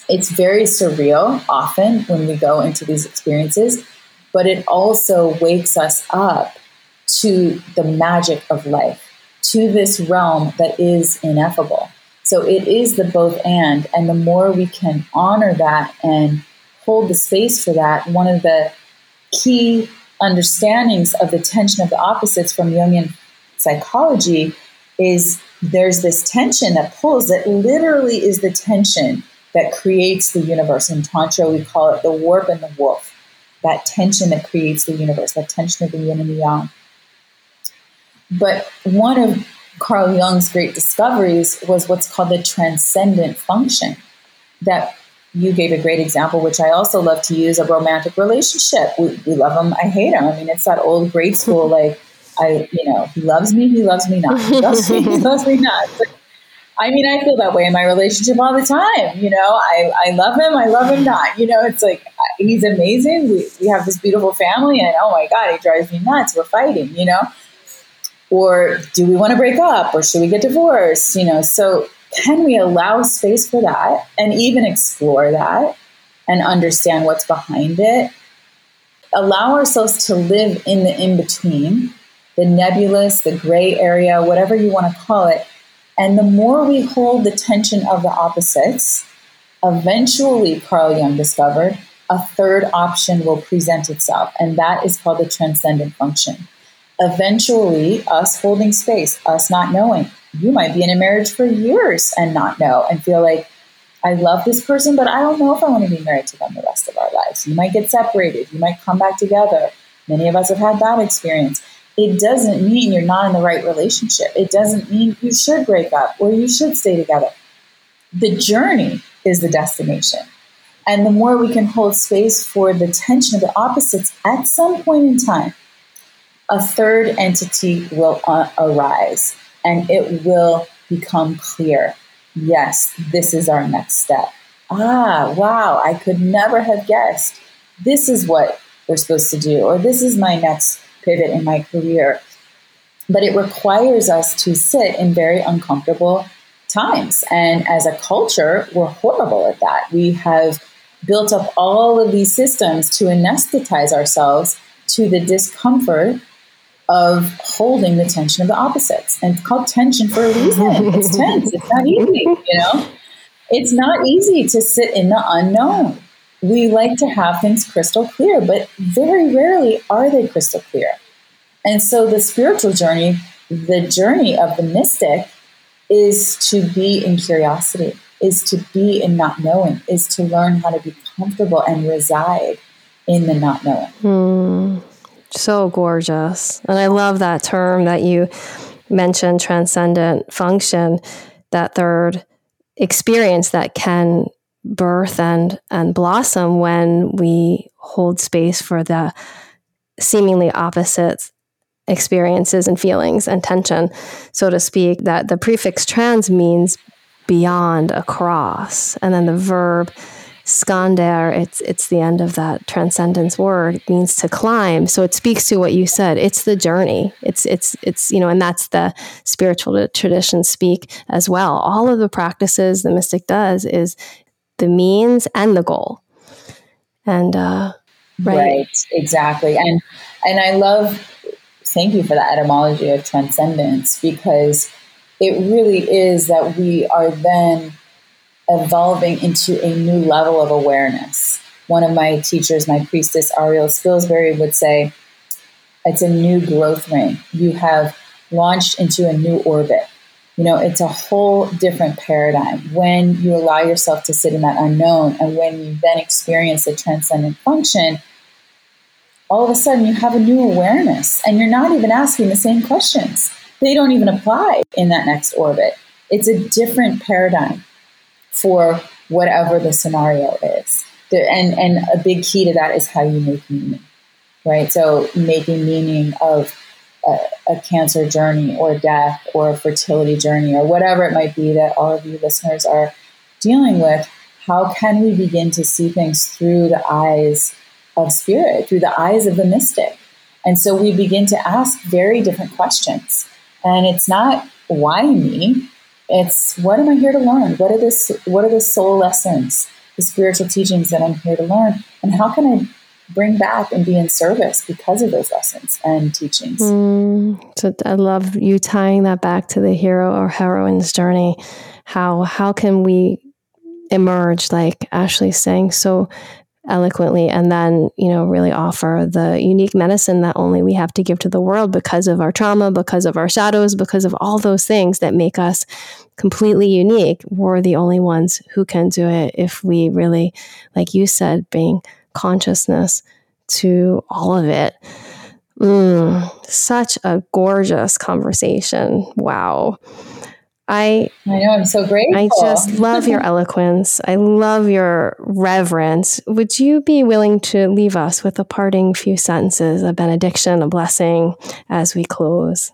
it's very surreal often when we go into these experiences, but it also wakes us up to the magic of life, to this realm that is ineffable. So it is the both and, and the more we can honor that and hold the space for that, one of the key understandings of the tension of the opposites from Jungian psychology is there's this tension that pulls that literally is the tension that creates the universe. In Tantra, we call it the warp and the woof. That tension that creates the universe, that tension of the yin and the yang. But one of Carl Jung's great discoveries was what's called the transcendent function that you gave a great example, which I also love to use a romantic relationship. We, we love him, I hate him. I mean, it's that old grade school, like, I, you know, he loves me, he loves me not. He loves me, he loves me not. But I mean, I feel that way in my relationship all the time. You know, I, I love him, I love him not. You know, it's like he's amazing. We, we have this beautiful family, and oh my God, he drives me nuts. We're fighting, you know? Or do we want to break up, or should we get divorced? You know, so can we allow space for that and even explore that and understand what's behind it? Allow ourselves to live in the in between, the nebulous, the gray area, whatever you want to call it and the more we hold the tension of the opposites, eventually, Carl Jung discovered, a third option will present itself, and that is called the transcendent function. Eventually, us holding space, us not knowing. You might be in a marriage for years and not know and feel like, I love this person, but I don't know if I want to be married to them the rest of our lives. You might get separated, you might come back together. Many of us have had that experience it doesn't mean you're not in the right relationship. It doesn't mean you should break up or you should stay together. The journey is the destination. And the more we can hold space for the tension of the opposites at some point in time, a third entity will uh, arise and it will become clear. Yes, this is our next step. Ah, wow, I could never have guessed. This is what we're supposed to do, or this is my next pivot in my career. But it requires us to sit in very uncomfortable times. And as a culture, we're horrible at that. We have built up all of these systems to anesthetize ourselves to the discomfort of holding the tension of the opposites. And it's called tension for a reason. It's tense. It's not easy, you know? It's not easy to sit in the unknown we like to have things crystal clear, but very rarely are they crystal clear. And so the spiritual journey, the journey of the mystic, is to be in curiosity, is to be in not knowing, is to learn how to be comfortable and reside in the not knowing. Mm, so gorgeous. And I love that term that you mentioned transcendent function, that third experience that can birth and and blossom when we hold space for the seemingly opposite experiences and feelings and tension, so to speak. That the prefix trans means beyond, across, and then the verb skander it's it's the end of that transcendence word it means to climb so it speaks to what you said it's the journey it's it's it's you know and that's the spiritual traditions speak as well all of the practices the mystic does is the means and the goal. And uh, right. right, exactly. And and I love. Thank you for the etymology of transcendence because it really is that we are then evolving into a new level of awareness. One of my teachers, my priestess Ariel Spilsbury, would say, it's a new growth ring. You have launched into a new orbit. You know, it's a whole different paradigm when you allow yourself to sit in that unknown and when you then experience the transcendent function. All of a sudden, you have a new awareness and you're not even asking the same questions. They don't even apply in that next orbit. It's a different paradigm for whatever the scenario is. And, and a big key to that is how you make meaning, right? So, making meaning of a, a, cancer journey or death or a fertility journey or whatever it might be that all of you listeners are dealing with, how can we begin to see things through the eyes of spirit, through the eyes of the mystic? And so we begin to ask very different questions. And it's not why me, it's what am I here to learn? What are this what are the soul lessons, the spiritual teachings that I'm here to learn? And how can I bring back and be in service because of those lessons and teachings. Mm, so I love you tying that back to the hero or heroine's journey. How how can we emerge, like Ashley's saying so eloquently, and then you know really offer the unique medicine that only we have to give to the world because of our trauma, because of our shadows, because of all those things that make us completely unique. We're the only ones who can do it if we really, like you said, being consciousness to all of it. Mm, such a gorgeous conversation. Wow. I I know I'm so grateful. I just love your eloquence. I love your reverence. Would you be willing to leave us with a parting few sentences, a benediction, a blessing as we close?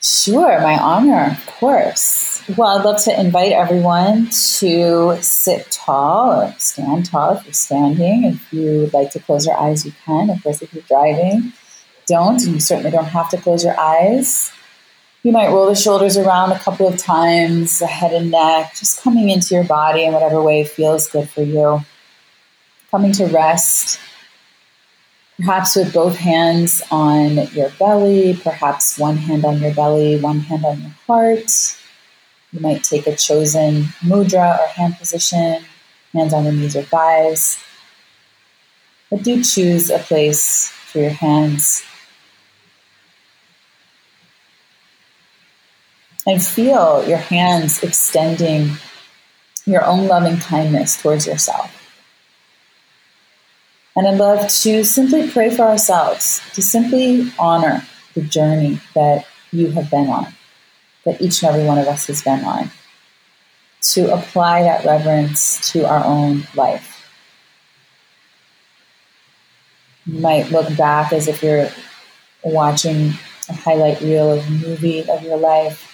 Sure, my honor, of course. well, I'd love to invite everyone to sit tall or stand tall if you're standing. If you would like to close your eyes, you can. Of course, if you're driving, don't. And you certainly don't have to close your eyes. You might roll the shoulders around a couple of times, the head and neck, just coming into your body in whatever way feels good for you. Coming to rest, perhaps with both hands on your belly, perhaps one hand on your belly, one hand on your heart. You might take a chosen mudra or hand position, hands on the knees or thighs. But do choose a place for your hands and feel your hands extending your own loving kindness towards yourself. And I'd love to simply pray for ourselves, to simply honor the journey that you have been on, that each and every one of us has been on, to apply that reverence to our own life. You might look back as if you're watching a highlight reel of a movie of your life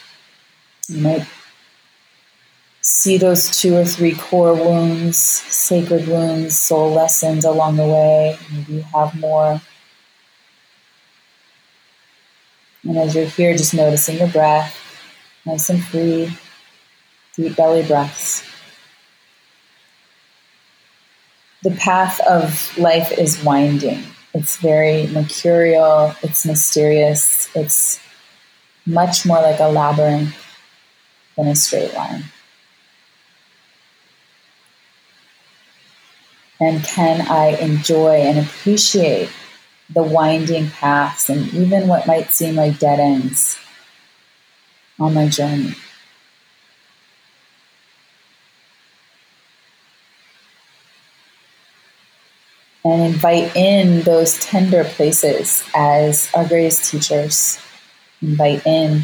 you might see those two or three core wounds, sacred wounds, soul lessons along the way. Maybe you have more. And as you're here, just noticing your breath, nice and free, deep belly breaths. The path of life is winding. It's very mercurial, it's mysterious, it's much more like a labyrinth than a straight line. And can I enjoy and appreciate the winding paths and even what might seem like dead ends on my journey? and invite in those tender places as our greatest teachers. Invite in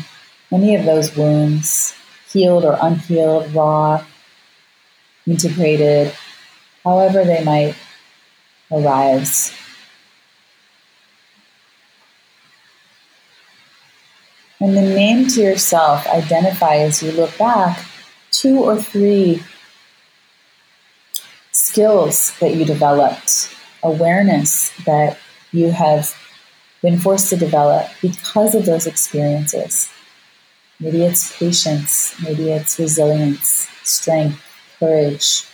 any of those wounds, healed or unhealed, raw, integrated, however they might arise. And then name to yourself, identify as you look back two or three skills that you developed, awareness that you have been forced to develop because of those experiences. Maybe it's patience, maybe it's resilience, strength, courage,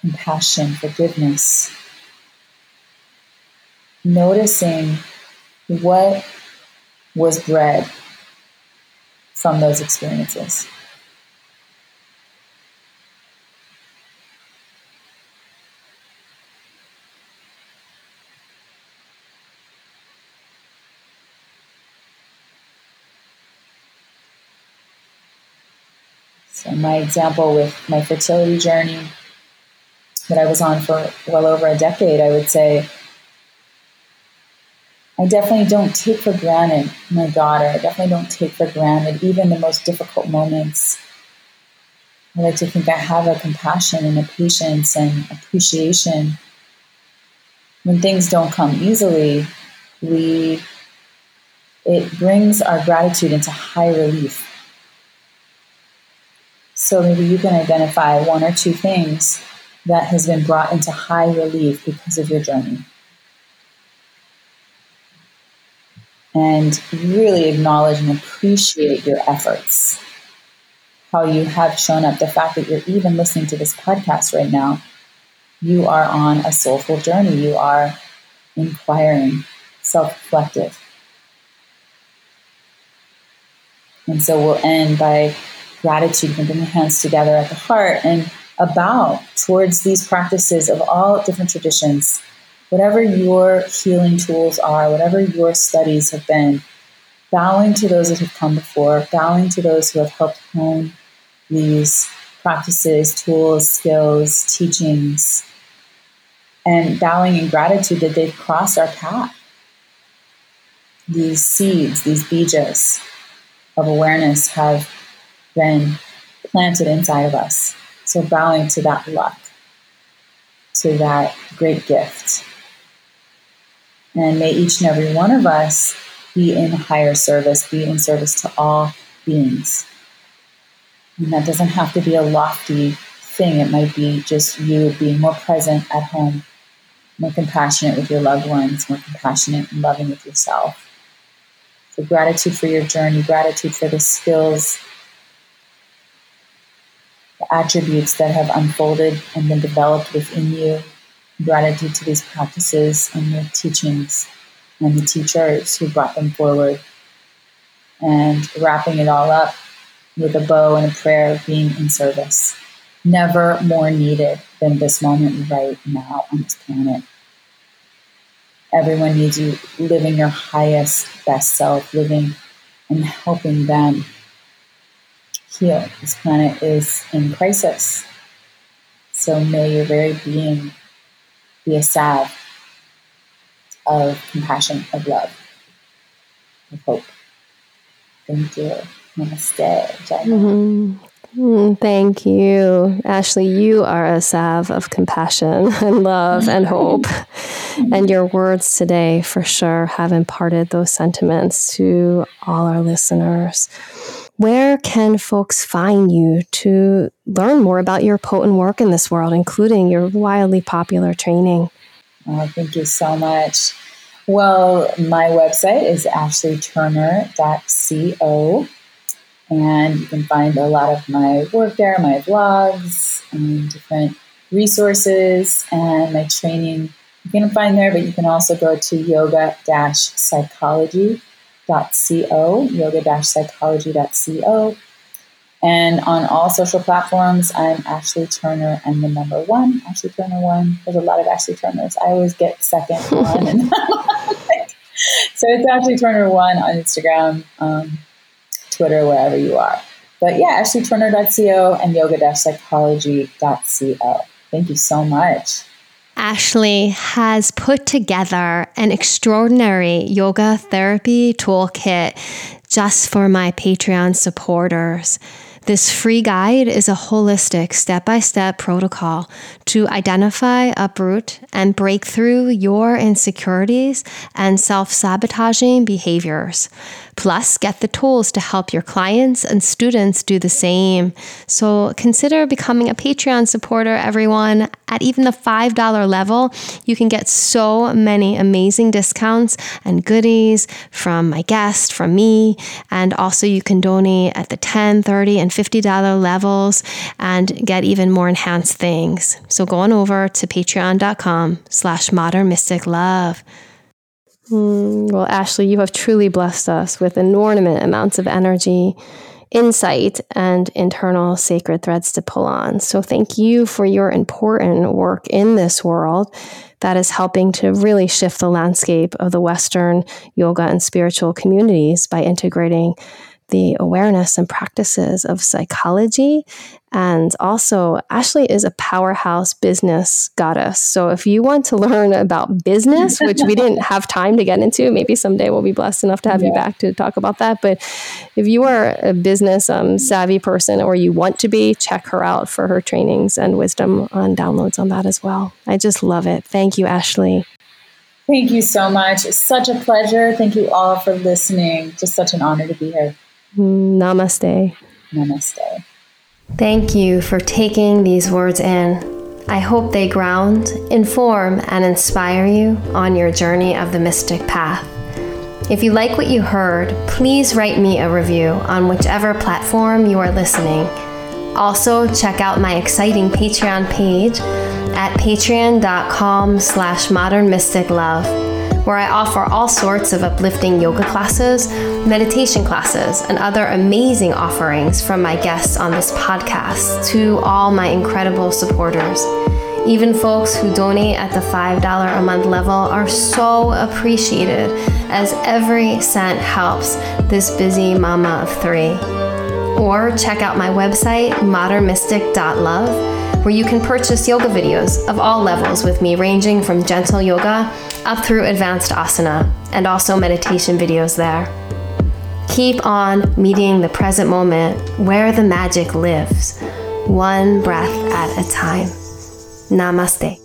compassion, forgiveness. Noticing what was bred from those experiences. So, my example with my fertility journey that I was on for well over a decade, I would say I definitely don't take for granted my daughter. I definitely don't take for granted even the most difficult moments. I like to think I have a compassion and a patience and appreciation. When things don't come easily, we it brings our gratitude into high relief so maybe you can identify one or two things that has been brought into high relief because of your journey. And really acknowledge and appreciate your efforts. How you have shown up, the fact that you're even listening to this podcast right now. You are on a soulful journey. You are inquiring, self reflective. And so we'll end by gratitude and bring your hands together at the heart and a bow towards these practices of all different traditions. Whatever your healing tools are, whatever your studies have been, bowing to those that have come before, bowing to those who have helped hone these practices, tools, skills, teachings, and bowing in gratitude that they've crossed our path. These seeds, these bijas of awareness have been planted inside of us. So bowing to that luck, to that great gift. And may each and every one of us be in higher service, be in service to all beings. And that doesn't have to be a lofty thing, it might be just you being more present at home, more compassionate with your loved ones, more compassionate and loving with yourself. So, gratitude for your journey, gratitude for the skills, the attributes that have unfolded and been developed within you. Gratitude to these practices and the teachings and the teachers who brought them forward. And wrapping it all up with a bow and a prayer of being in service. Never more needed than this moment right now on this planet. Everyone needs you living your highest, best self, living and helping them heal. This planet is in crisis. So may your very being be a salve of compassion, of love, of hope. Thank you. Namaste. Mm-hmm. Mm, thank you. Ashley, you are a salve of compassion and love and hope. And your words today, for sure, have imparted those sentiments to all our listeners. Where can folks find you to learn more about your potent work in this world, including your wildly popular training? Oh, thank you so much. Well, my website is ashleyturner.co, and you can find a lot of my work there, my blogs, and different resources, and my training. You can find there, but you can also go to yoga-psychology.co, yoga-psychology.co, and on all social platforms, I'm Ashley Turner and the number one, Ashley Turner one. There's a lot of Ashley Turners. I always get second one. So it's Ashley Turner one on Instagram, um, Twitter, wherever you are. But yeah, ashleyturner.co and yoga-psychology.co. Thank you so much. Ashley has put together an extraordinary yoga therapy toolkit just for my Patreon supporters. This free guide is a holistic step by step protocol to identify, uproot, and break through your insecurities and self sabotaging behaviors. Plus, get the tools to help your clients and students do the same. So consider becoming a Patreon supporter, everyone. At even the $5 level, you can get so many amazing discounts and goodies from my guest, from me, and also you can donate at the $10, $30, and $50 levels and get even more enhanced things. So go on over to patreon.com slash modern mystic love. Mm, well, Ashley, you have truly blessed us with inordinate amounts of energy, insight, and internal sacred threads to pull on. So, thank you for your important work in this world that is helping to really shift the landscape of the Western yoga and spiritual communities by integrating the awareness and practices of psychology. And also, Ashley is a powerhouse business goddess. So, if you want to learn about business, which we didn't have time to get into, maybe someday we'll be blessed enough to have yeah. you back to talk about that. But if you are a business um, savvy person or you want to be, check her out for her trainings and wisdom on downloads on that as well. I just love it. Thank you, Ashley. Thank you so much. It's such a pleasure. Thank you all for listening. Just such an honor to be here. Namaste. Namaste. Thank you for taking these words in. I hope they ground, inform, and inspire you on your journey of the mystic path. If you like what you heard, please write me a review on whichever platform you are listening. Also, check out my exciting Patreon page at patreon.com slash modernmysticlove where I offer all sorts of uplifting yoga classes, meditation classes, and other amazing offerings from my guests on this podcast to all my incredible supporters. Even folks who donate at the $5 a month level are so appreciated, as every cent helps this busy mama of three. Or check out my website, modernmystic.love where you can purchase yoga videos of all levels with me, ranging from gentle yoga up through advanced asana, and also meditation videos there. Keep on meeting the present moment where the magic lives, one breath at a time. Namaste.